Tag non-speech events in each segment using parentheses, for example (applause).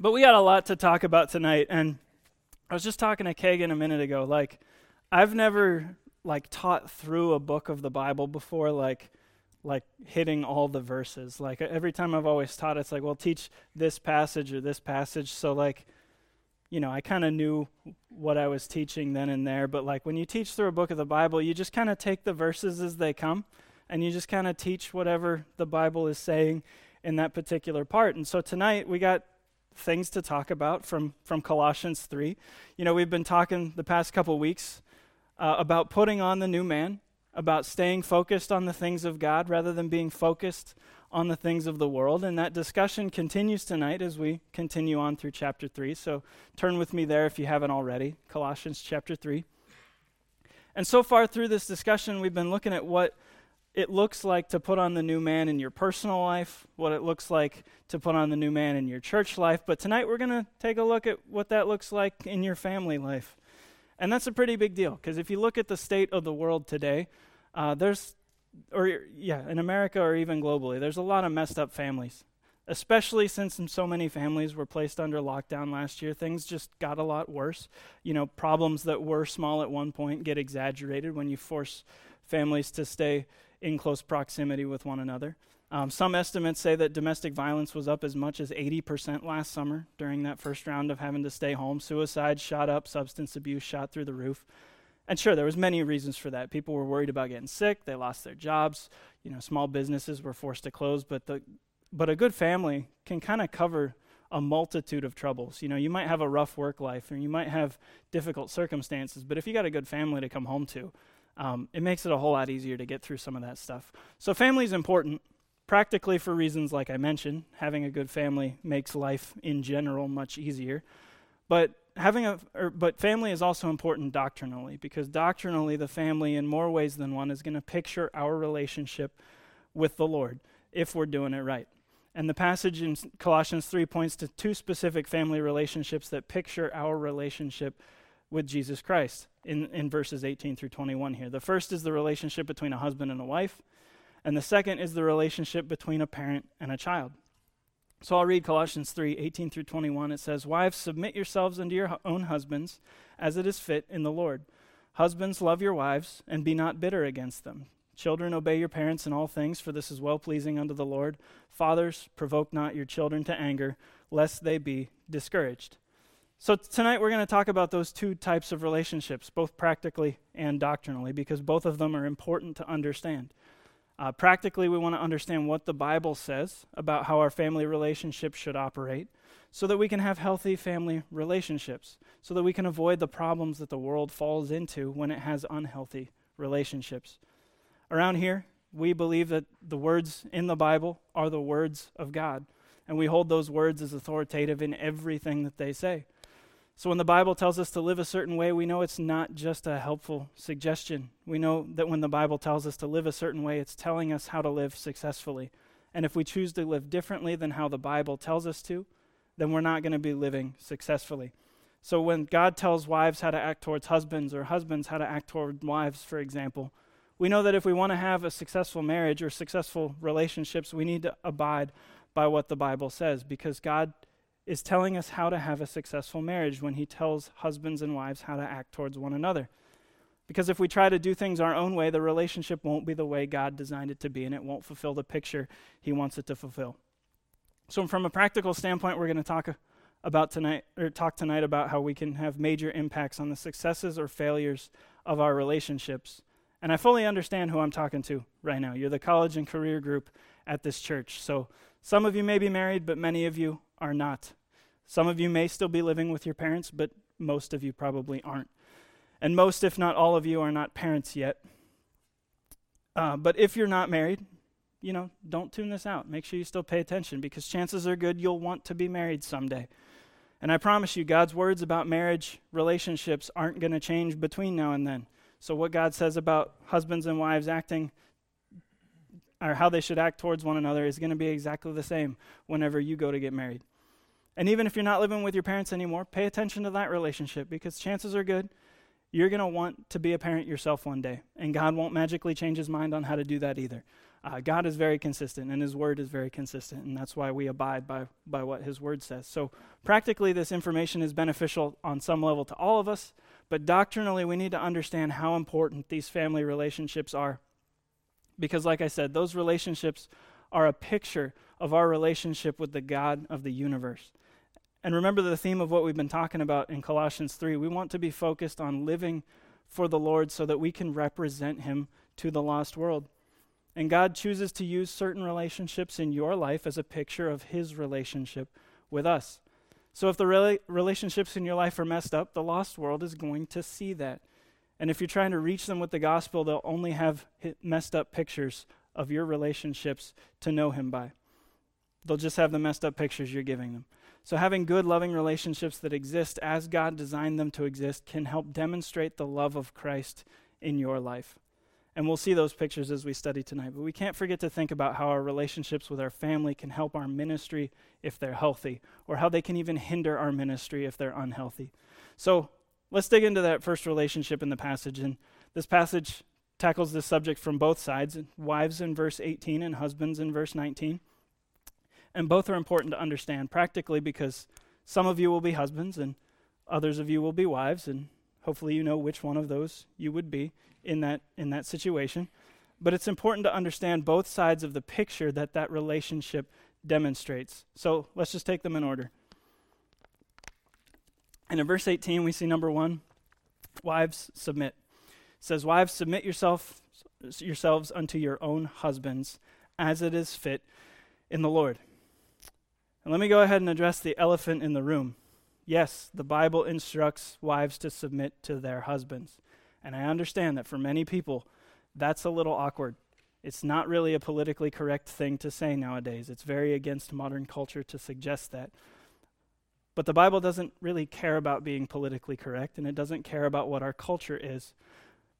But we got a lot to talk about tonight, and I was just talking to Kagan a minute ago. Like, I've never like taught through a book of the Bible before, like like hitting all the verses. Like every time I've always taught, it's like, well, teach this passage or this passage. So like, you know, I kind of knew what I was teaching then and there. But like when you teach through a book of the Bible, you just kind of take the verses as they come, and you just kind of teach whatever the Bible is saying in that particular part. And so tonight we got things to talk about from, from Colossians 3. You know, we've been talking the past couple weeks uh, about putting on the new man, about staying focused on the things of God rather than being focused on the things of the world. And that discussion continues tonight as we continue on through chapter 3. So turn with me there if you haven't already. Colossians chapter 3. And so far through this discussion, we've been looking at what it looks like to put on the new man in your personal life, what it looks like to put on the new man in your church life. But tonight we're going to take a look at what that looks like in your family life. And that's a pretty big deal because if you look at the state of the world today, uh, there's, or yeah, in America or even globally, there's a lot of messed up families. Especially since so many families were placed under lockdown last year, things just got a lot worse. You know, problems that were small at one point get exaggerated when you force families to stay in close proximity with one another. Um, some estimates say that domestic violence was up as much as 80% last summer during that first round of having to stay home. Suicide shot up, substance abuse shot through the roof. And sure, there was many reasons for that. People were worried about getting sick, they lost their jobs, you know, small businesses were forced to close, but the but a good family can kind of cover a multitude of troubles. You know, you might have a rough work life or you might have difficult circumstances, but if you got a good family to come home to, um, it makes it a whole lot easier to get through some of that stuff. So, family is important, practically for reasons like I mentioned. Having a good family makes life in general much easier. But having a er, but family is also important doctrinally because doctrinally the family in more ways than one is going to picture our relationship with the Lord if we're doing it right. And the passage in Colossians 3 points to two specific family relationships that picture our relationship with Jesus Christ in, in verses 18 through 21 here. The first is the relationship between a husband and a wife, and the second is the relationship between a parent and a child. So I'll read Colossians 3 18 through 21. It says, Wives, submit yourselves unto your own husbands, as it is fit in the Lord. Husbands, love your wives, and be not bitter against them. Children, obey your parents in all things, for this is well pleasing unto the Lord. Fathers, provoke not your children to anger, lest they be discouraged. So, tonight we're going to talk about those two types of relationships, both practically and doctrinally, because both of them are important to understand. Uh, practically, we want to understand what the Bible says about how our family relationships should operate so that we can have healthy family relationships, so that we can avoid the problems that the world falls into when it has unhealthy relationships. Around here, we believe that the words in the Bible are the words of God, and we hold those words as authoritative in everything that they say. So when the Bible tells us to live a certain way, we know it's not just a helpful suggestion. We know that when the Bible tells us to live a certain way, it's telling us how to live successfully. And if we choose to live differently than how the Bible tells us to, then we're not going to be living successfully. So when God tells wives how to act towards husbands or husbands how to act toward wives, for example, we know that if we want to have a successful marriage or successful relationships, we need to abide by what the Bible says because God is telling us how to have a successful marriage when he tells husbands and wives how to act towards one another. Because if we try to do things our own way, the relationship won't be the way God designed it to be, and it won't fulfill the picture he wants it to fulfill. So, from a practical standpoint, we're going to talk about tonight, or talk tonight about how we can have major impacts on the successes or failures of our relationships. And I fully understand who I'm talking to right now. You're the college and career group at this church. So, some of you may be married, but many of you are not. Some of you may still be living with your parents, but most of you probably aren't. And most, if not all of you, are not parents yet. Uh, but if you're not married, you know, don't tune this out. Make sure you still pay attention because chances are good you'll want to be married someday. And I promise you, God's words about marriage relationships aren't going to change between now and then. So, what God says about husbands and wives acting or how they should act towards one another is going to be exactly the same whenever you go to get married. And even if you're not living with your parents anymore, pay attention to that relationship because chances are good you're going to want to be a parent yourself one day. And God won't magically change his mind on how to do that either. Uh, God is very consistent, and His Word is very consistent, and that's why we abide by, by what His Word says. So, practically, this information is beneficial on some level to all of us, but doctrinally, we need to understand how important these family relationships are. Because, like I said, those relationships are a picture of our relationship with the God of the universe. And remember the theme of what we've been talking about in Colossians 3. We want to be focused on living for the Lord so that we can represent Him to the lost world. And God chooses to use certain relationships in your life as a picture of His relationship with us. So if the rela- relationships in your life are messed up, the lost world is going to see that. And if you're trying to reach them with the gospel, they'll only have messed up pictures of your relationships to know Him by. They'll just have the messed up pictures you're giving them. So, having good, loving relationships that exist as God designed them to exist can help demonstrate the love of Christ in your life. And we'll see those pictures as we study tonight. But we can't forget to think about how our relationships with our family can help our ministry if they're healthy, or how they can even hinder our ministry if they're unhealthy. So, let's dig into that first relationship in the passage. And this passage tackles this subject from both sides wives in verse 18 and husbands in verse 19. And both are important to understand practically because some of you will be husbands and others of you will be wives, and hopefully you know which one of those you would be in that, in that situation. But it's important to understand both sides of the picture that that relationship demonstrates. So let's just take them in order. And in verse 18, we see number one wives submit. It says, Wives, submit yourself, yourselves unto your own husbands as it is fit in the Lord. And let me go ahead and address the elephant in the room. Yes, the Bible instructs wives to submit to their husbands. And I understand that for many people, that's a little awkward. It's not really a politically correct thing to say nowadays. It's very against modern culture to suggest that. But the Bible doesn't really care about being politically correct, and it doesn't care about what our culture is.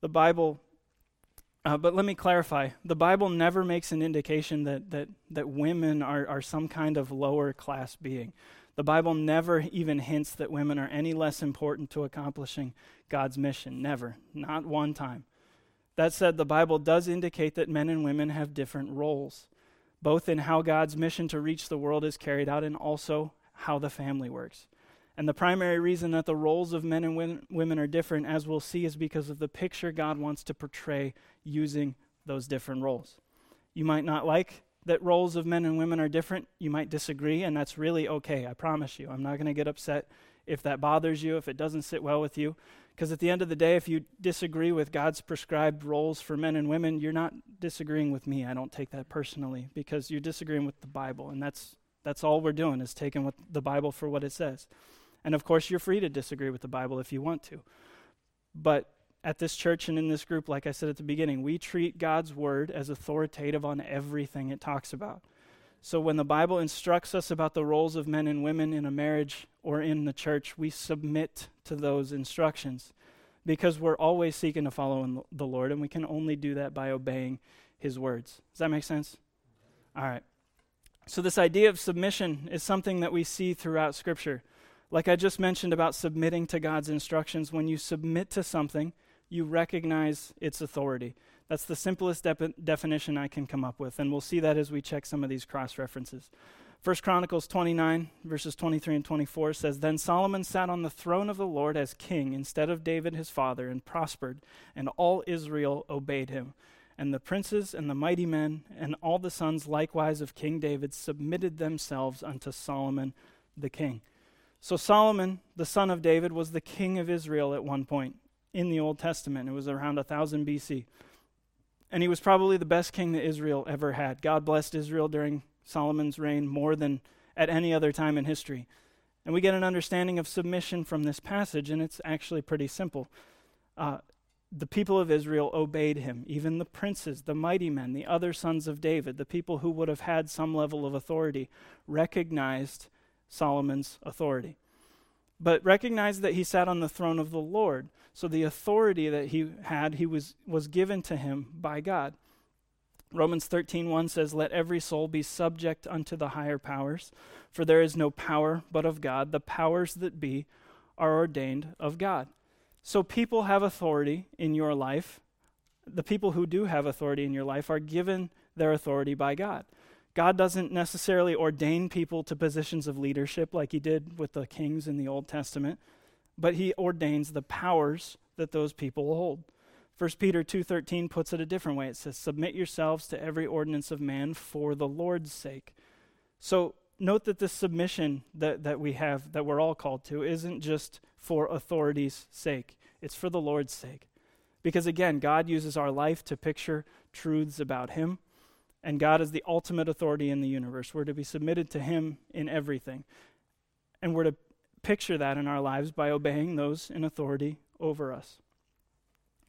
The Bible uh, but let me clarify the Bible never makes an indication that, that, that women are, are some kind of lower class being. The Bible never even hints that women are any less important to accomplishing God's mission. Never. Not one time. That said, the Bible does indicate that men and women have different roles, both in how God's mission to reach the world is carried out and also how the family works. And the primary reason that the roles of men and women are different, as we'll see, is because of the picture God wants to portray using those different roles. You might not like that roles of men and women are different. You might disagree, and that's really okay. I promise you. I'm not going to get upset if that bothers you, if it doesn't sit well with you. Because at the end of the day, if you disagree with God's prescribed roles for men and women, you're not disagreeing with me. I don't take that personally because you're disagreeing with the Bible, and that's that's all we're doing is taking what the Bible for what it says. And of course, you're free to disagree with the Bible if you want to. But at this church and in this group, like I said at the beginning, we treat God's word as authoritative on everything it talks about. So when the Bible instructs us about the roles of men and women in a marriage or in the church, we submit to those instructions because we're always seeking to follow the Lord, and we can only do that by obeying his words. Does that make sense? All right. So, this idea of submission is something that we see throughout Scripture. Like I just mentioned about submitting to God's instructions, when you submit to something, you recognize its authority. That's the simplest de- definition I can come up with, and we'll see that as we check some of these cross references. First Chronicles 29, verses 23 and 24 says, Then Solomon sat on the throne of the Lord as king instead of David his father, and prospered, and all Israel obeyed him. And the princes and the mighty men and all the sons likewise of King David submitted themselves unto Solomon the king. So, Solomon, the son of David, was the king of Israel at one point in the Old Testament. It was around 1000 BC. And he was probably the best king that Israel ever had. God blessed Israel during Solomon's reign more than at any other time in history. And we get an understanding of submission from this passage, and it's actually pretty simple. Uh, the people of Israel obeyed him, even the princes, the mighty men, the other sons of David, the people who would have had some level of authority, recognized Solomon's authority. But recognize that he sat on the throne of the Lord. So the authority that he had, he was, was given to him by God. Romans 13:1 says, "Let every soul be subject unto the higher powers, for there is no power but of God. The powers that be are ordained of God." So people have authority in your life. The people who do have authority in your life are given their authority by God. God doesn't necessarily ordain people to positions of leadership like he did with the kings in the Old Testament, but he ordains the powers that those people hold. 1 Peter 2:13 puts it a different way. It says, "Submit yourselves to every ordinance of man for the Lord's sake." So, note that this submission that, that we have, that we're all called to, isn't just for authority's sake, it's for the Lord's sake. Because again, God uses our life to picture truths about Him, and God is the ultimate authority in the universe. We're to be submitted to Him in everything. And we're to picture that in our lives by obeying those in authority over us.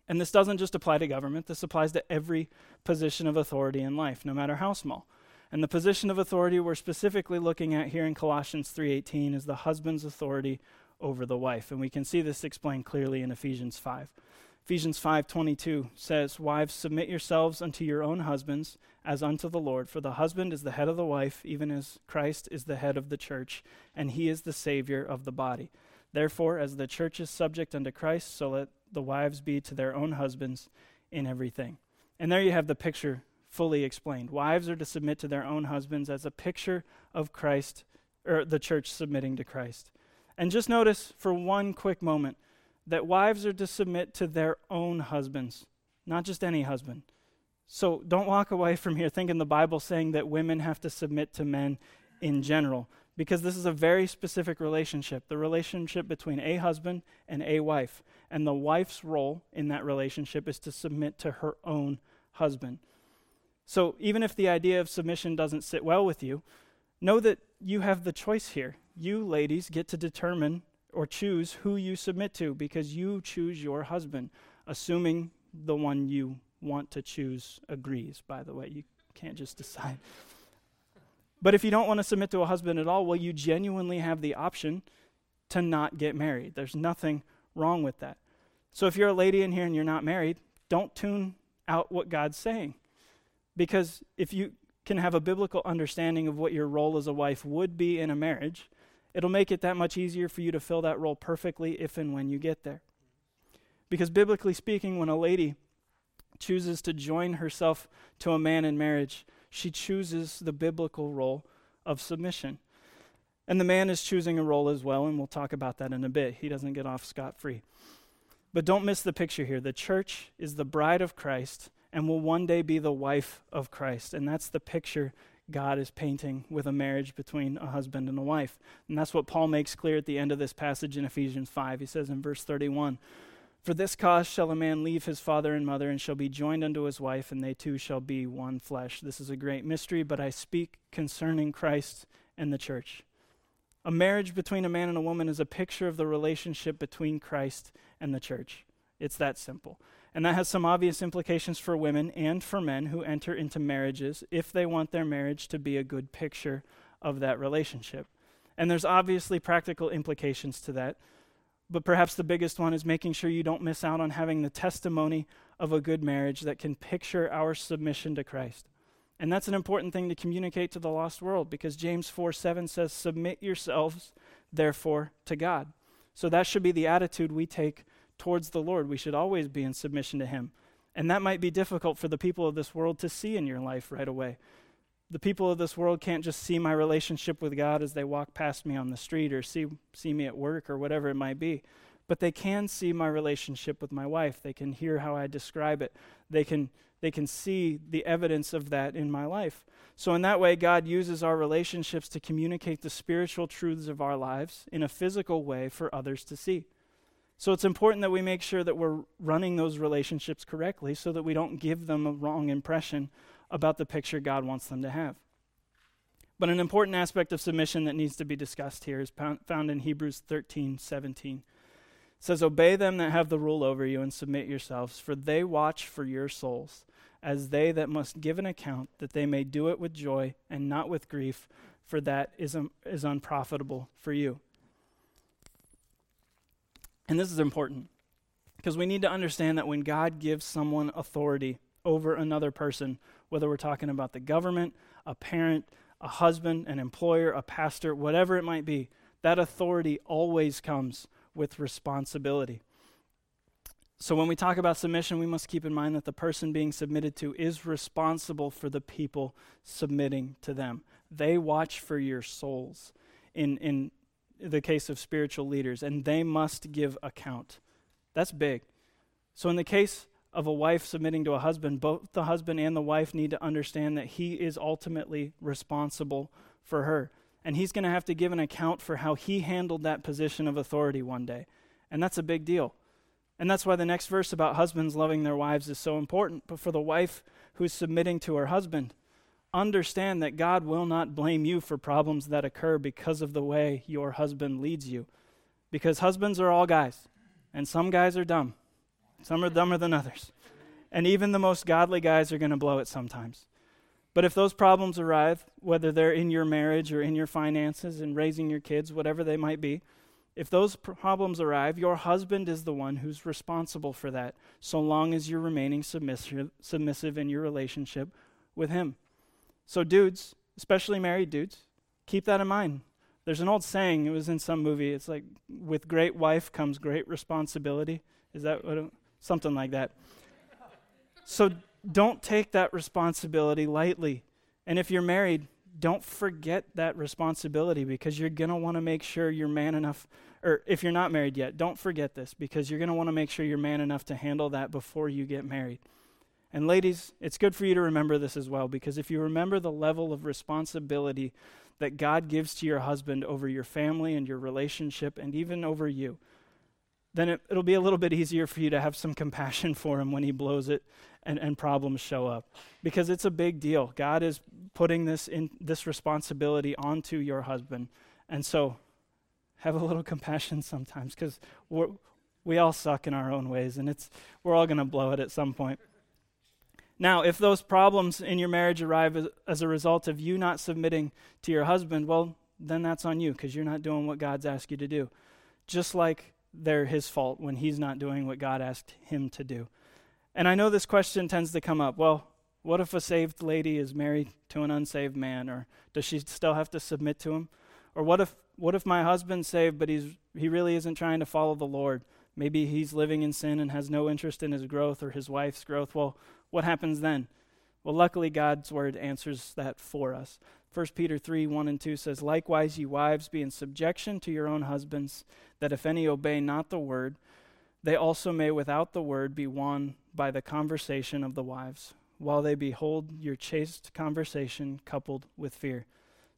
And this doesn't just apply to government, this applies to every position of authority in life, no matter how small. And the position of authority we're specifically looking at here in Colossians 3:18 is the husband's authority over the wife. And we can see this explained clearly in Ephesians 5. Ephesians 5:22 says, "Wives, submit yourselves unto your own husbands as unto the Lord, for the husband is the head of the wife, even as Christ is the head of the church, and he is the savior of the body. Therefore, as the church is subject unto Christ, so let the wives be to their own husbands in everything." And there you have the picture fully explained. Wives are to submit to their own husbands as a picture of Christ or the church submitting to Christ. And just notice for one quick moment that wives are to submit to their own husbands, not just any husband. So don't walk away from here thinking the Bible's saying that women have to submit to men in general, because this is a very specific relationship the relationship between a husband and a wife. And the wife's role in that relationship is to submit to her own husband. So even if the idea of submission doesn't sit well with you, know that you have the choice here you ladies get to determine or choose who you submit to because you choose your husband, assuming the one you want to choose agrees, by the way. You can't just (laughs) decide. But if you don't want to submit to a husband at all, well, you genuinely have the option to not get married. There's nothing wrong with that. So if you're a lady in here and you're not married, don't tune out what God's saying. Because if you can have a biblical understanding of what your role as a wife would be in a marriage, It'll make it that much easier for you to fill that role perfectly if and when you get there. Because biblically speaking, when a lady chooses to join herself to a man in marriage, she chooses the biblical role of submission. And the man is choosing a role as well, and we'll talk about that in a bit. He doesn't get off scot free. But don't miss the picture here. The church is the bride of Christ and will one day be the wife of Christ. And that's the picture God is painting with a marriage between a husband and a wife. And that's what Paul makes clear at the end of this passage in Ephesians 5. He says in verse 31 For this cause shall a man leave his father and mother, and shall be joined unto his wife, and they two shall be one flesh. This is a great mystery, but I speak concerning Christ and the church. A marriage between a man and a woman is a picture of the relationship between Christ and the church. It's that simple. And that has some obvious implications for women and for men who enter into marriages if they want their marriage to be a good picture of that relationship. And there's obviously practical implications to that. But perhaps the biggest one is making sure you don't miss out on having the testimony of a good marriage that can picture our submission to Christ. And that's an important thing to communicate to the lost world because James 4 7 says, Submit yourselves, therefore, to God. So that should be the attitude we take towards the Lord. We should always be in submission to Him. And that might be difficult for the people of this world to see in your life right away. The people of this world can't just see my relationship with God as they walk past me on the street or see, see me at work or whatever it might be. But they can see my relationship with my wife. They can hear how I describe it. They can, they can see the evidence of that in my life. So, in that way, God uses our relationships to communicate the spiritual truths of our lives in a physical way for others to see. So it's important that we make sure that we're running those relationships correctly so that we don't give them a wrong impression about the picture God wants them to have. But an important aspect of submission that needs to be discussed here is found in Hebrews 13 17. It says, Obey them that have the rule over you and submit yourselves, for they watch for your souls, as they that must give an account, that they may do it with joy and not with grief, for that is, um, is unprofitable for you. And this is important because we need to understand that when God gives someone authority over another person, whether we're talking about the government, a parent, a husband, an employer, a pastor, whatever it might be, that authority always comes with responsibility. So, when we talk about submission, we must keep in mind that the person being submitted to is responsible for the people submitting to them. They watch for your souls in, in the case of spiritual leaders, and they must give account. That's big. So, in the case of a wife submitting to a husband, both the husband and the wife need to understand that he is ultimately responsible for her. And he's going to have to give an account for how he handled that position of authority one day. And that's a big deal. And that's why the next verse about husbands loving their wives is so important. But for the wife who's submitting to her husband, understand that God will not blame you for problems that occur because of the way your husband leads you. Because husbands are all guys, and some guys are dumb. Some are dumber than others. And even the most godly guys are going to blow it sometimes. But if those problems arrive, whether they're in your marriage or in your finances and raising your kids, whatever they might be, if those problems arrive, your husband is the one who's responsible for that, so long as you're remaining submissive, submissive in your relationship with him. So, dudes, especially married dudes, keep that in mind. There's an old saying, it was in some movie, it's like, with great wife comes great responsibility. Is that what? It, something like that. So, don't take that responsibility lightly. And if you're married, don't forget that responsibility because you're going to want to make sure you're man enough or if you're not married yet, don't forget this because you're going to want to make sure you're man enough to handle that before you get married. And ladies, it's good for you to remember this as well because if you remember the level of responsibility that God gives to your husband over your family and your relationship and even over you, then it, will be a little bit easier for you to have some compassion for him when he blows it and, and problems show up. Because it's a big deal. God is putting this in this responsibility onto your husband. And so have a little (laughs) compassion sometimes because we all suck in our own ways and it's we're all going to blow it at some point now if those problems in your marriage arrive as, as, a result of you not submitting to your husband well then that's on you because you're not doing what god's asked you to do just like they're his fault when he's not doing what god asked him to do and i know this question tends to come up well what if a saved lady is married to an unsaved man or does she still have to submit to him or what if what if my husband's saved, but he's, he really isn't trying to follow the Lord? Maybe he's living in sin and has no interest in his growth or his wife's growth. Well, what happens then? Well, luckily, God's word answers that for us. 1 Peter 3 1 and 2 says, Likewise, ye wives, be in subjection to your own husbands, that if any obey not the word, they also may without the word be won by the conversation of the wives, while they behold your chaste conversation coupled with fear.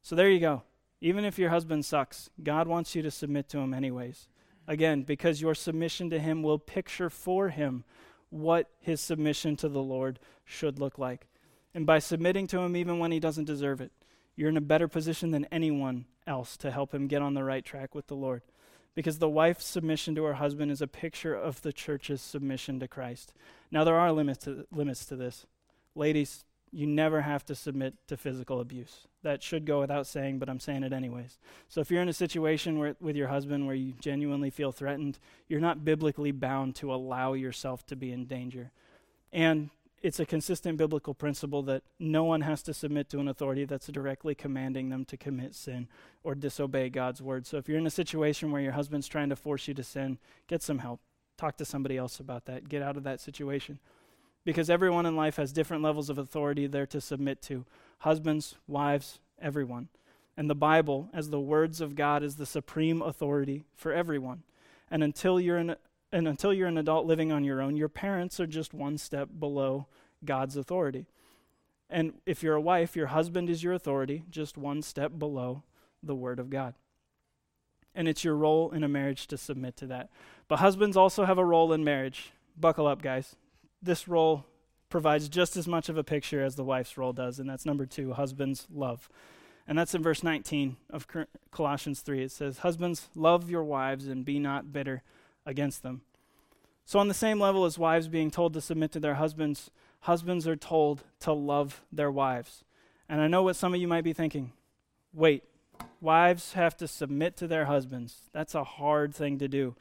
So there you go. Even if your husband sucks, God wants you to submit to him anyways. Again, because your submission to him will picture for him what his submission to the Lord should look like. And by submitting to him even when he doesn't deserve it, you're in a better position than anyone else to help him get on the right track with the Lord. Because the wife's submission to her husband is a picture of the church's submission to Christ. Now, there are limits to, limits to this. Ladies, you never have to submit to physical abuse. That should go without saying, but I'm saying it anyways. So if you're in a situation where, with your husband where you genuinely feel threatened, you're not biblically bound to allow yourself to be in danger. And it's a consistent biblical principle that no one has to submit to an authority that's directly commanding them to commit sin or disobey God's word. So if you're in a situation where your husband's trying to force you to sin, get some help. Talk to somebody else about that. Get out of that situation because everyone in life has different levels of authority they're to submit to husbands, wives, everyone. And the Bible, as the words of God, is the supreme authority for everyone. And until you're an, and until you're an adult living on your own, your parents are just one step below God's authority. And if you're a wife, your husband is your authority, just one step below the Word of God. And it's your role in a marriage to submit to that. But husbands also have a role in marriage. Buckle up, guys this role provides just as much of a picture as the wife's role does, and that's number two husbands love. And that's in verse 19 of Colossians 3. It says, Husbands, love your wives and be not bitter against them. So, on the same level as wives being told to submit to their husbands, husbands are told to love their wives. And I know what some of you might be thinking wait, wives have to submit to their husbands. That's a hard thing to do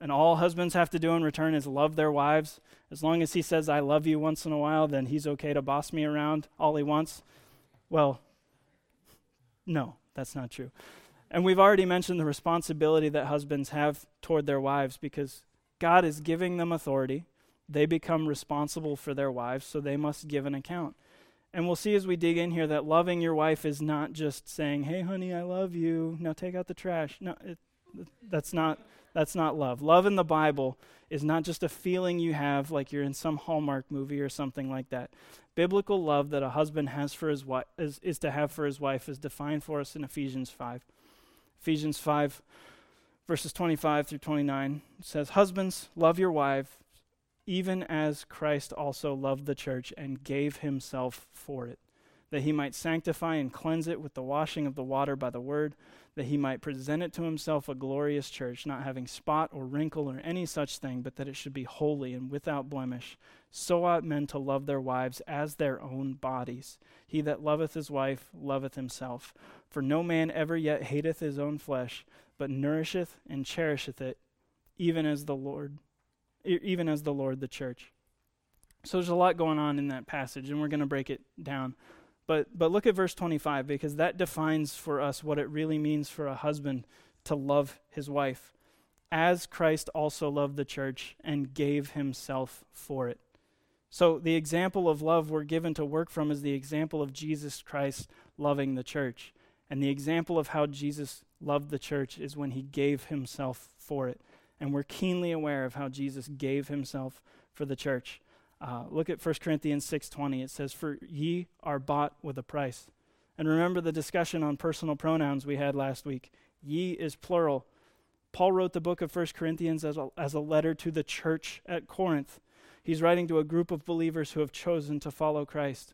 and all husbands have to do in return is love their wives. As long as he says, I love you once in a while, then he's okay to boss me around all he wants. Well, no, that's not true. And we've already mentioned the responsibility that husbands have toward their wives because God is giving them authority. They become responsible for their wives, so they must give an account. And we'll see as we dig in here that loving your wife is not just saying, "Hey honey, I love you. Now take out the trash." No, it, that's not that's not love. Love in the Bible is not just a feeling you have like you're in some Hallmark movie or something like that. Biblical love that a husband has for his wife is, is to have for his wife is defined for us in Ephesians 5. Ephesians 5 verses 25 through 29 says, "Husbands, love your wife even as Christ also loved the church and gave himself for it, that he might sanctify and cleanse it with the washing of the water by the word, that he might present it to himself a glorious church, not having spot or wrinkle or any such thing, but that it should be holy and without blemish. So ought men to love their wives as their own bodies. He that loveth his wife loveth himself. For no man ever yet hateth his own flesh, but nourisheth and cherisheth it, even as the Lord even as the Lord the church. So there's a lot going on in that passage, and we're going to break it down. But, but look at verse 25, because that defines for us what it really means for a husband to love his wife, as Christ also loved the church and gave himself for it. So the example of love we're given to work from is the example of Jesus Christ loving the church. And the example of how Jesus loved the church is when he gave himself for it and we're keenly aware of how Jesus gave himself for the church. Uh, look at 1 Corinthians 6:20. It says, "For ye are bought with a price." And remember the discussion on personal pronouns we had last week. Ye is plural. Paul wrote the book of 1 Corinthians as a, as a letter to the church at Corinth. He's writing to a group of believers who have chosen to follow Christ.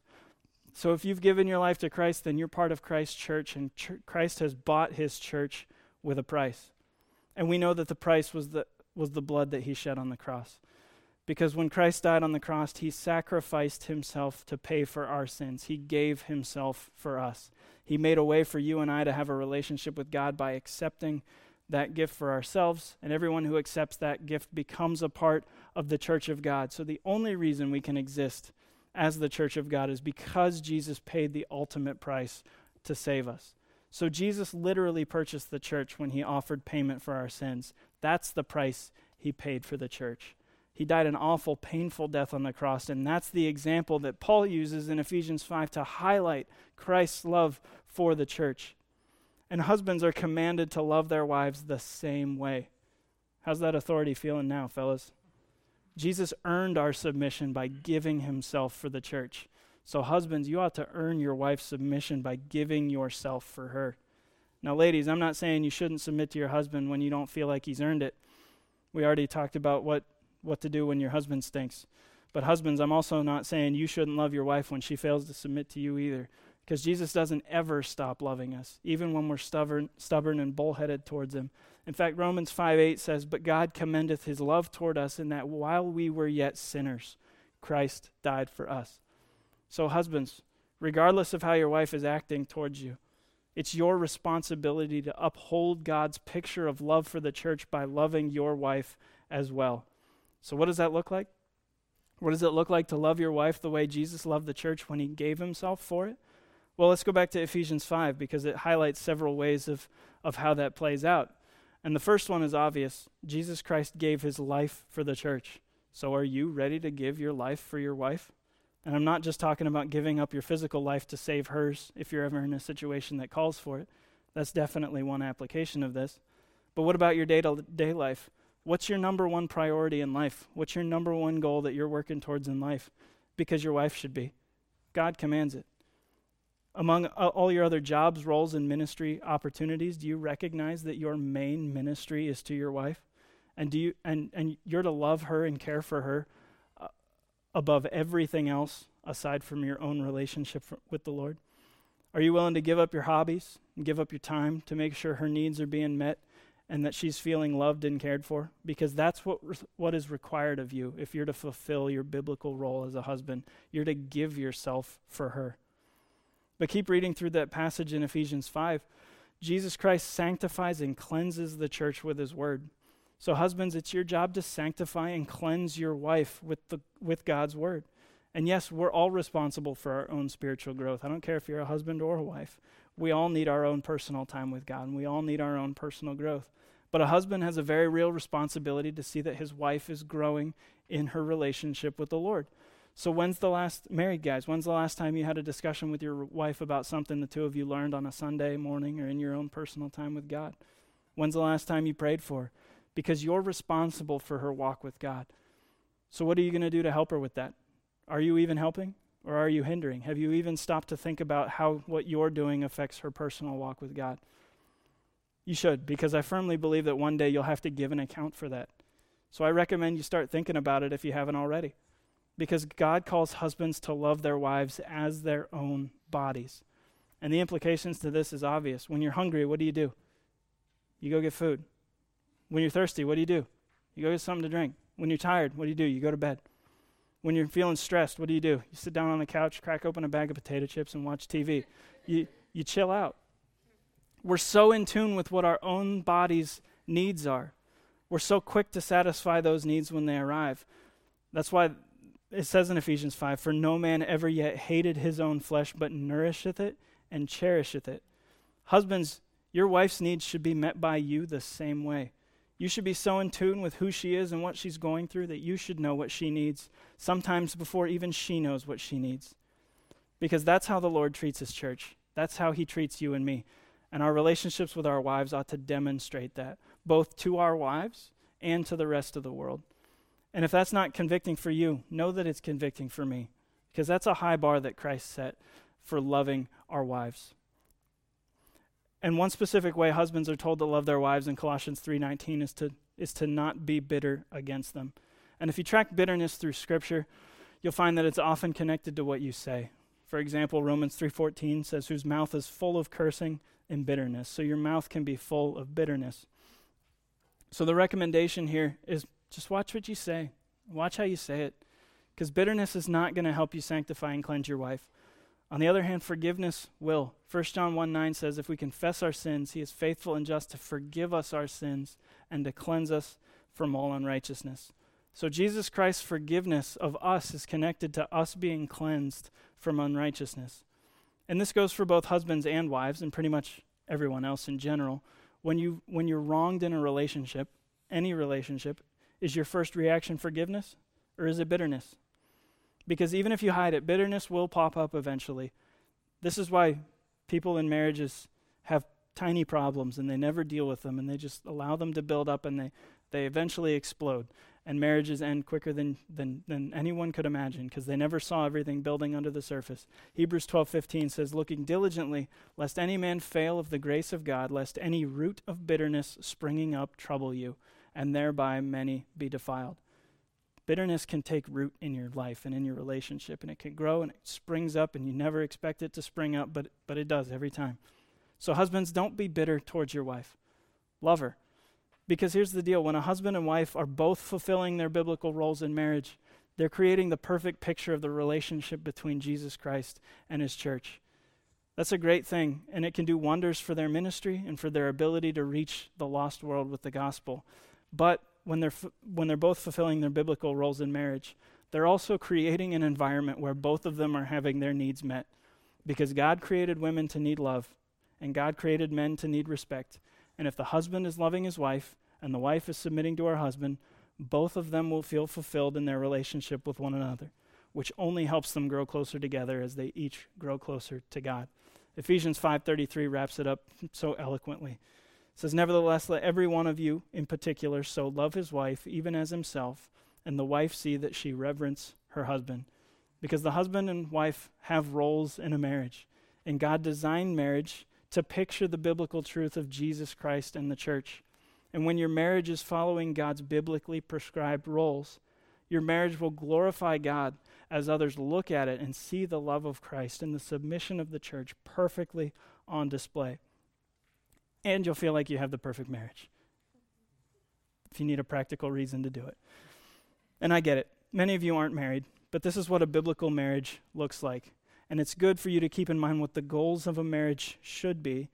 So if you've given your life to Christ, then you're part of Christ's church, and ch- Christ has bought his church with a price. And we know that the price was the, was the blood that he shed on the cross. Because when Christ died on the cross, he sacrificed himself to pay for our sins. He gave himself for us. He made a way for you and I to have a relationship with God by accepting that gift for ourselves. And everyone who accepts that gift becomes a part of the church of God. So the only reason we can exist as the church of God is because Jesus paid the ultimate price to save us. So Jesus literally purchased the church when he offered payment for our sins. That's the price he paid for the church. He died an awful, painful death on the cross, and that's the example that Paul uses in Ephesians 5 to highlight Christ's love for the church. And husbands are commanded to love their wives the same way. How's that authority feeling now, fellas? Jesus earned our submission by giving himself for the church. So, husbands, you ought to earn your wife's submission by giving yourself for her. Now, ladies, I'm not saying you shouldn't submit to your husband when you don't feel like he's earned it. We already talked about what, what to do when your husband stinks. But, husbands, I'm also not saying you shouldn't love your wife when she fails to submit to you either. Because Jesus doesn't ever stop loving us, even when we're stubborn, stubborn and bullheaded towards him. In fact, Romans 5 8 says, But God commendeth his love toward us in that while we were yet sinners, Christ died for us. So, husbands, regardless of how your wife is acting towards you, it's your responsibility to uphold God's picture of love for the church by loving your wife as well. So, what does that look like? What does it look like to love your wife the way Jesus loved the church when he gave himself for it? Well, let's go back to Ephesians 5 because it highlights several ways of, of how that plays out. And the first one is obvious Jesus Christ gave his life for the church. So, are you ready to give your life for your wife? And I'm not just talking about giving up your physical life to save hers if you're ever in a situation that calls for it. That's definitely one application of this. But what about your day to day life? What's your number one priority in life? What's your number one goal that you're working towards in life? Because your wife should be. God commands it. Among uh, all your other jobs, roles, and ministry opportunities, do you recognize that your main ministry is to your wife? And do you and, and you're to love her and care for her uh, above everything else aside from your own relationship with the Lord? Are you willing to give up your hobbies and give up your time to make sure her needs are being met and that she's feeling loved and cared for? Because that's what, what is required of you if you're to fulfill your biblical role as a husband. You're to give yourself for her. But keep reading through that passage in Ephesians 5. Jesus Christ sanctifies and cleanses the church with his word. So, husbands, it's your job to sanctify and cleanse your wife with, the, with God's word. And yes, we're all responsible for our own spiritual growth. I don't care if you're a husband or a wife. We all need our own personal time with God, and we all need our own personal growth. But a husband has a very real responsibility to see that his wife is growing in her relationship with the Lord. So, when's the last, married guys, when's the last time you had a discussion with your wife about something the two of you learned on a Sunday morning or in your own personal time with God? When's the last time you prayed for her? Because you're responsible for her walk with God. So, what are you going to do to help her with that? Are you even helping or are you hindering? Have you even stopped to think about how what you're doing affects her personal walk with God? You should, because I firmly believe that one day you'll have to give an account for that. So I recommend you start thinking about it if you haven't already. Because God calls husbands to love their wives as their own bodies. And the implications to this is obvious. When you're hungry, what do you do? You go get food. When you're thirsty, what do you do? You go get something to drink. When you're tired, what do you do? You go to bed. When you're feeling stressed, what do you do? You sit down on the couch, crack open a bag of potato chips, and watch TV. You, you chill out. We're so in tune with what our own body's needs are. We're so quick to satisfy those needs when they arrive. That's why it says in Ephesians 5 For no man ever yet hated his own flesh, but nourisheth it and cherisheth it. Husbands, your wife's needs should be met by you the same way. You should be so in tune with who she is and what she's going through that you should know what she needs, sometimes before even she knows what she needs. Because that's how the Lord treats his church. That's how he treats you and me. And our relationships with our wives ought to demonstrate that, both to our wives and to the rest of the world. And if that's not convicting for you, know that it's convicting for me, because that's a high bar that Christ set for loving our wives. And one specific way husbands are told to love their wives in Colossians 3:19 is to is to not be bitter against them. And if you track bitterness through scripture, you'll find that it's often connected to what you say. For example, Romans 3:14 says whose mouth is full of cursing and bitterness. So your mouth can be full of bitterness. So the recommendation here is just watch what you say. Watch how you say it. Because bitterness is not going to help you sanctify and cleanse your wife. On the other hand, forgiveness will. 1 John 1 9 says, If we confess our sins, he is faithful and just to forgive us our sins and to cleanse us from all unrighteousness. So Jesus Christ's forgiveness of us is connected to us being cleansed from unrighteousness. And this goes for both husbands and wives and pretty much everyone else in general. When you when you're wronged in a relationship, any relationship, is your first reaction forgiveness or is it bitterness? Because even if you hide it, bitterness will pop up eventually. This is why people in marriages have tiny problems and they never deal with them and they just allow them to build up and they, they eventually explode. And marriages end quicker than, than, than anyone could imagine because they never saw everything building under the surface. Hebrews 12:15 says, "Looking diligently, lest any man fail of the grace of God, lest any root of bitterness springing up trouble you, and thereby many be defiled." Bitterness can take root in your life and in your relationship, and it can grow and it springs up, and you never expect it to spring up, but, but it does every time. So, husbands, don't be bitter towards your wife. Love her. Because here's the deal when a husband and wife are both fulfilling their biblical roles in marriage, they're creating the perfect picture of the relationship between Jesus Christ and his church. That's a great thing, and it can do wonders for their ministry and for their ability to reach the lost world with the gospel. But when they're, f- when they're both fulfilling their biblical roles in marriage, they're also creating an environment where both of them are having their needs met. Because God created women to need love, and God created men to need respect. And if the husband is loving his wife, and the wife is submitting to her husband, both of them will feel fulfilled in their relationship with one another, which only helps them grow closer together as they each grow closer to God. Ephesians 5:33 wraps it up so eloquently says, Nevertheless, let every one of you in particular so love his wife, even as himself, and the wife see that she reverence her husband. Because the husband and wife have roles in a marriage. And God designed marriage to picture the biblical truth of Jesus Christ and the church. And when your marriage is following God's biblically prescribed roles, your marriage will glorify God as others look at it and see the love of Christ and the submission of the church perfectly on display and you'll feel like you have the perfect marriage if you need a practical reason to do it. And I get it. Many of you aren't married, but this is what a biblical marriage looks like. And it's good for you to keep in mind what the goals of a marriage should be,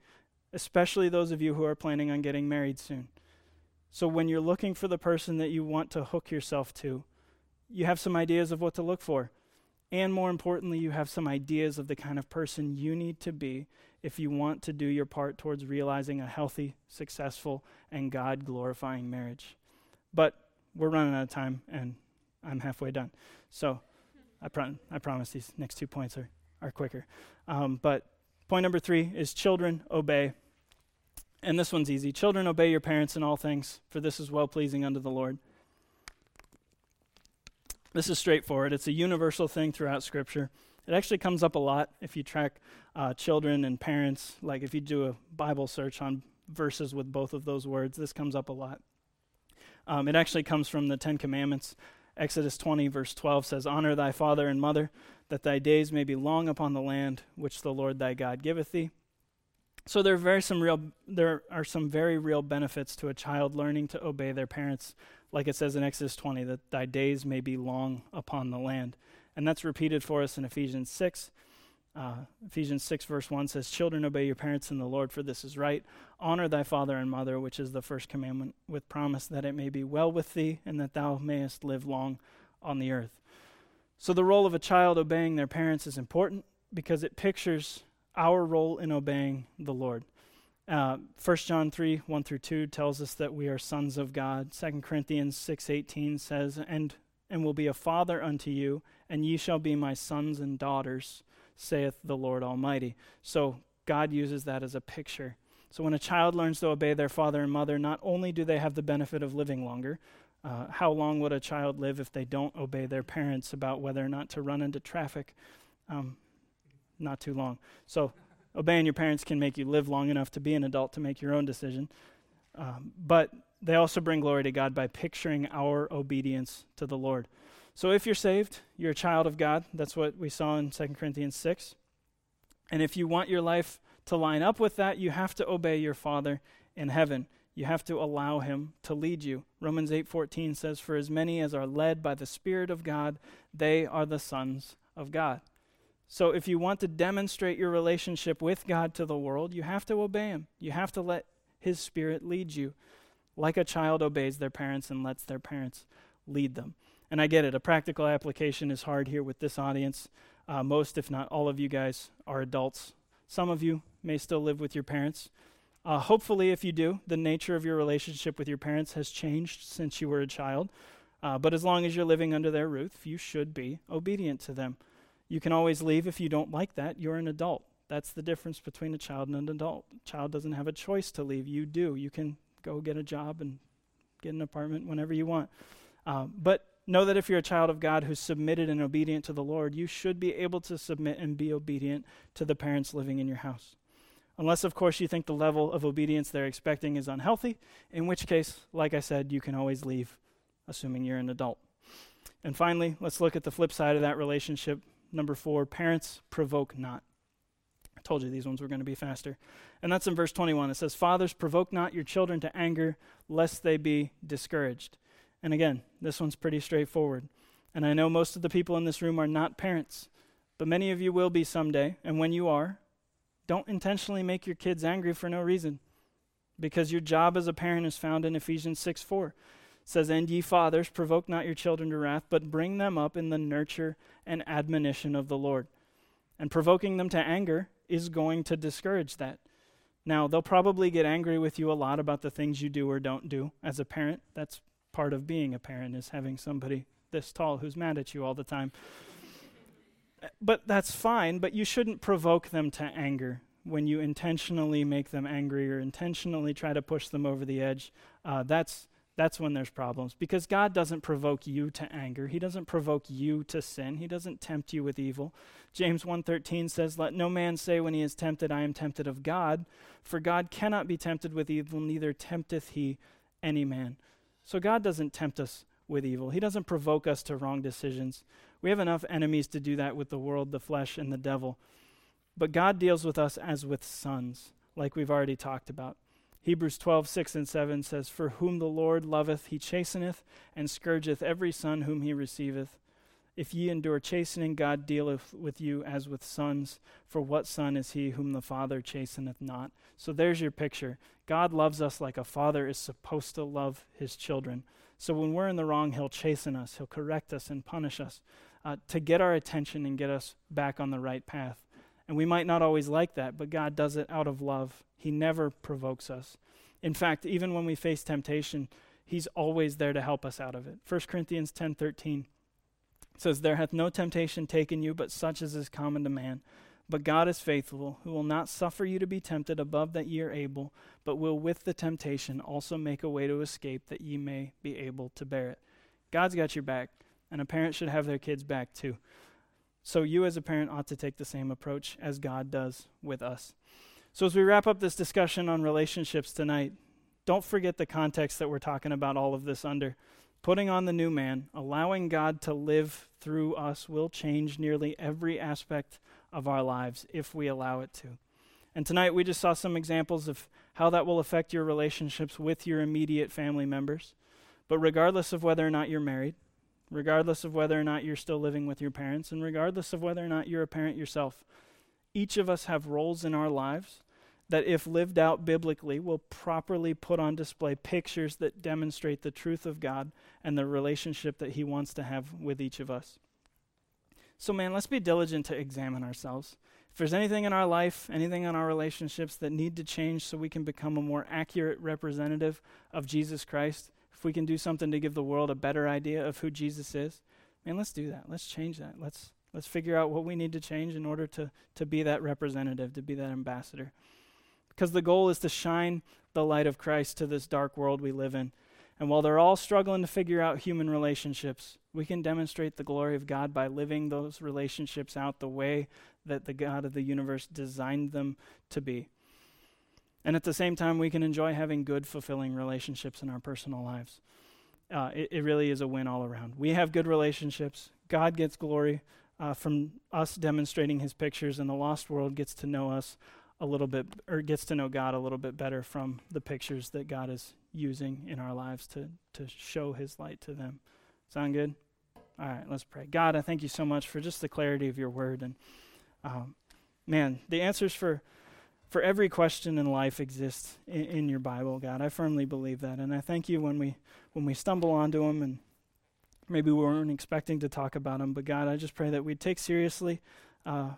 especially those of you who are planning on getting married soon. So when you're looking for the person that you want to hook yourself to, you have some ideas of what to look for. And more importantly, you have some ideas of the kind of person you need to be if you want to do your part towards realizing a healthy, successful, and God glorifying marriage. But we're running out of time, and I'm halfway done. So I, I promise these next two points are, are quicker. Um, but point number three is children obey. And this one's easy. Children, obey your parents in all things, for this is well pleasing unto the Lord. This is straightforward. It's a universal thing throughout Scripture. It actually comes up a lot if you track uh, children and parents. Like if you do a Bible search on verses with both of those words, this comes up a lot. Um, it actually comes from the Ten Commandments. Exodus 20, verse 12 says, Honor thy father and mother, that thy days may be long upon the land which the Lord thy God giveth thee. So there are very some real there are some very real benefits to a child learning to obey their parents, like it says in Exodus 20, that thy days may be long upon the land. And that's repeated for us in Ephesians 6. Uh, Ephesians 6, verse 1 says, Children, obey your parents in the Lord, for this is right. Honor thy father and mother, which is the first commandment, with promise that it may be well with thee, and that thou mayest live long on the earth. So, the role of a child obeying their parents is important because it pictures our role in obeying the Lord. Uh, 1 John 3, 1 through 2 tells us that we are sons of God. 2 Corinthians 6, 18 says, and, and will be a father unto you, and ye shall be my sons and daughters, saith the Lord Almighty. So God uses that as a picture. So when a child learns to obey their father and mother, not only do they have the benefit of living longer, uh, how long would a child live if they don't obey their parents about whether or not to run into traffic? Um, not too long. So, obeying your parents can make you live long enough to be an adult to make your own decision. Um, but they also bring glory to God by picturing our obedience to the Lord. So, if you're saved, you're a child of God. That's what we saw in 2 Corinthians 6. And if you want your life to line up with that, you have to obey your Father in heaven. You have to allow him to lead you. Romans 8:14 says for as many as are led by the spirit of God, they are the sons of God. So if you want to demonstrate your relationship with God to the world, you have to obey Him. You have to let His Spirit lead you, like a child obeys their parents and lets their parents lead them. And I get it, a practical application is hard here with this audience. Uh, most, if not all of you guys, are adults. Some of you may still live with your parents. Uh, hopefully, if you do, the nature of your relationship with your parents has changed since you were a child. Uh, but as long as you're living under their roof, you should be obedient to them. You can always leave if you don't like that. You're an adult. That's the difference between a child and an adult. A child doesn't have a choice to leave. You do. You can go get a job and get an apartment whenever you want. Um, but know that if you're a child of God who's submitted and obedient to the Lord, you should be able to submit and be obedient to the parents living in your house. Unless, of course, you think the level of obedience they're expecting is unhealthy, in which case, like I said, you can always leave, assuming you're an adult. And finally, let's look at the flip side of that relationship Number four, parents provoke not. I told you these ones were going to be faster. And that's in verse 21. It says, Fathers, provoke not your children to anger, lest they be discouraged. And again, this one's pretty straightforward. And I know most of the people in this room are not parents, but many of you will be someday. And when you are, don't intentionally make your kids angry for no reason, because your job as a parent is found in Ephesians 6 4 says, And ye fathers, provoke not your children to wrath, but bring them up in the nurture and admonition of the Lord. And provoking them to anger is going to discourage that. Now, they'll probably get angry with you a lot about the things you do or don't do as a parent. That's part of being a parent, is having somebody this tall who's mad at you all the time. But that's fine, but you shouldn't provoke them to anger when you intentionally make them angry or intentionally try to push them over the edge. Uh, that's that's when there's problems because God doesn't provoke you to anger. He doesn't provoke you to sin. He doesn't tempt you with evil. James 1:13 says, "Let no man say when he is tempted, I am tempted of God, for God cannot be tempted with evil, neither tempteth he any man." So God doesn't tempt us with evil. He doesn't provoke us to wrong decisions. We have enough enemies to do that with the world, the flesh, and the devil. But God deals with us as with sons, like we've already talked about. Hebrews 12, 6 and 7 says, For whom the Lord loveth, he chasteneth, and scourgeth every son whom he receiveth. If ye endure chastening, God dealeth with you as with sons. For what son is he whom the Father chasteneth not? So there's your picture. God loves us like a father is supposed to love his children. So when we're in the wrong, he'll chasten us, he'll correct us and punish us uh, to get our attention and get us back on the right path. And we might not always like that, but God does it out of love. He never provokes us. In fact, even when we face temptation, He's always there to help us out of it. 1 Corinthians 10:13 says, "There hath no temptation taken you, but such as is common to man. But God is faithful, who will not suffer you to be tempted above that ye are able, but will with the temptation also make a way to escape, that ye may be able to bear it." God's got your back, and a parent should have their kids' back too. So you, as a parent, ought to take the same approach as God does with us. So, as we wrap up this discussion on relationships tonight, don't forget the context that we're talking about all of this under. Putting on the new man, allowing God to live through us will change nearly every aspect of our lives if we allow it to. And tonight we just saw some examples of how that will affect your relationships with your immediate family members. But regardless of whether or not you're married, regardless of whether or not you're still living with your parents, and regardless of whether or not you're a parent yourself, each of us have roles in our lives that, if lived out biblically, will properly put on display pictures that demonstrate the truth of God and the relationship that He wants to have with each of us. So, man, let's be diligent to examine ourselves. If there's anything in our life, anything in our relationships that need to change so we can become a more accurate representative of Jesus Christ, if we can do something to give the world a better idea of who Jesus is, man, let's do that. Let's change that. Let's let's figure out what we need to change in order to to be that representative, to be that ambassador because the goal is to shine the light of Christ to this dark world we live in. And while they're all struggling to figure out human relationships, we can demonstrate the glory of God by living those relationships out the way that the God of the universe designed them to be. And at the same time, we can enjoy having good, fulfilling relationships in our personal lives. Uh, it, it, really is a win all around. We have good relationships. God gets glory uh, from us demonstrating his pictures, and the lost world gets to know us a little bit or gets to know God a little bit better from the pictures that God is using in our lives to to show his light to them. Sound good? All right, let's pray. God, I thank you so much for just the clarity of your word and um, man, the answers for for every question in life exist in, in, your Bible, God. I firmly believe that, and I thank you when we when we stumble onto them and maybe we weren't expecting to talk about them, but God, I just pray that we take seriously uh,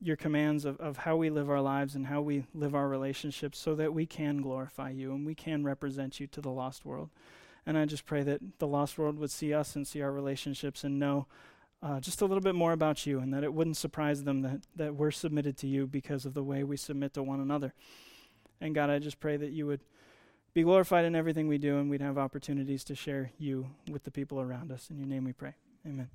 your commands of, of how we live our lives and how we live our relationships so that we can glorify you and we can represent you to the lost world. And I just pray that the lost world would see us and see our relationships and know uh, just a little bit more about you and that it wouldn't surprise them that, that we're submitted to you because of the way we submit to one another. And God, I just pray that you would be glorified in everything we do and we'd have opportunities to share you with the people around us. In your name we pray. Amen.